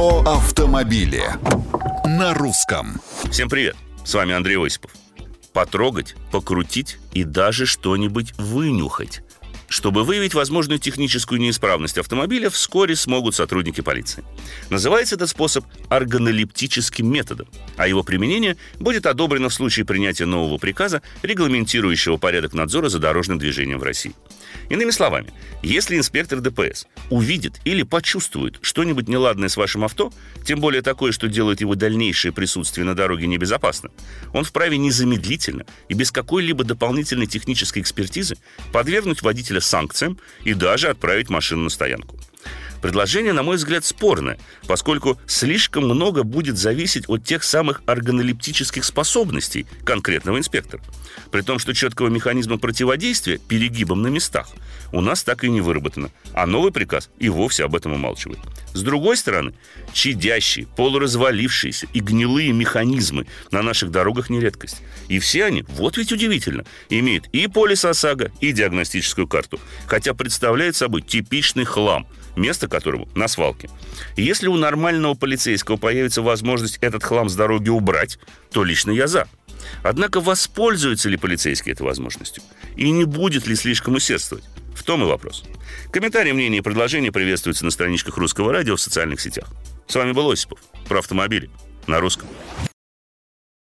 Про автомобили на русском. Всем привет! С вами Андрей Осипов. Потрогать, покрутить и даже что-нибудь вынюхать. Чтобы выявить возможную техническую неисправность автомобиля, вскоре смогут сотрудники полиции. Называется этот способ органолептическим методом, а его применение будет одобрено в случае принятия нового приказа, регламентирующего порядок надзора за дорожным движением в России. Иными словами, если инспектор ДПС увидит или почувствует что-нибудь неладное с вашим авто, тем более такое, что делает его дальнейшее присутствие на дороге небезопасным, он вправе незамедлительно и без какой-либо дополнительной технической экспертизы подвергнуть водителя санкциям и даже отправить машину на стоянку. Предложение, на мой взгляд, спорное, поскольку слишком много будет зависеть от тех самых органолептических способностей конкретного инспектора. При том, что четкого механизма противодействия перегибам на местах у нас так и не выработано, а новый приказ и вовсе об этом умалчивает. С другой стороны, чадящие, полуразвалившиеся и гнилые механизмы на наших дорогах не редкость. И все они, вот ведь удивительно, имеют и полис ОСАГО, и диагностическую карту, хотя представляют собой типичный хлам – место которому на свалке. Если у нормального полицейского появится возможность этот хлам с дороги убрать, то лично я за. Однако воспользуется ли полицейский этой возможностью? И не будет ли слишком усердствовать? В том и вопрос. Комментарии, мнения и предложения приветствуются на страничках Русского радио в социальных сетях. С вами был Осипов. Про автомобили. На русском.